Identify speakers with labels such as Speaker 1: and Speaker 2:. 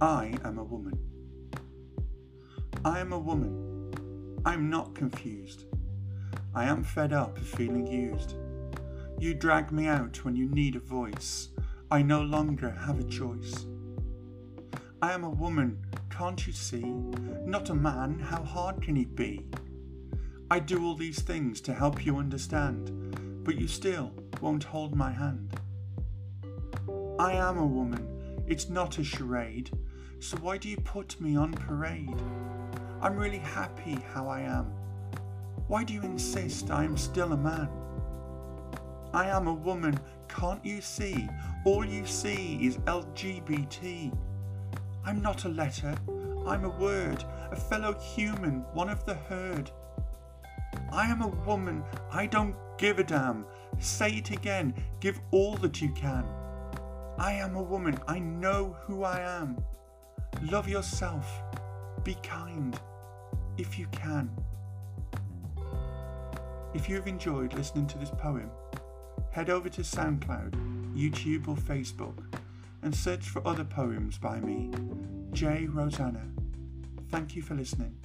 Speaker 1: I am a woman. I am a woman. I'm not confused. I am fed up of feeling used. You drag me out when you need a voice. I no longer have a choice. I am a woman, can't you see? Not a man, how hard can he be? I do all these things to help you understand, but you still won't hold my hand. I am a woman, it's not a charade, so why do you put me on parade? I'm really happy how I am. Why do you insist I am still a man? I am a woman, can't you see? All you see is LGBT. I'm not a letter, I'm a word, a fellow human, one of the herd. I am a woman, I don't give a damn. Say it again, give all that you can. I am a woman, I know who I am. Love yourself, be kind, if you can. If you've enjoyed listening to this poem, head over to SoundCloud, YouTube, or Facebook and search for other poems by me, J. Rosanna. Thank you for listening.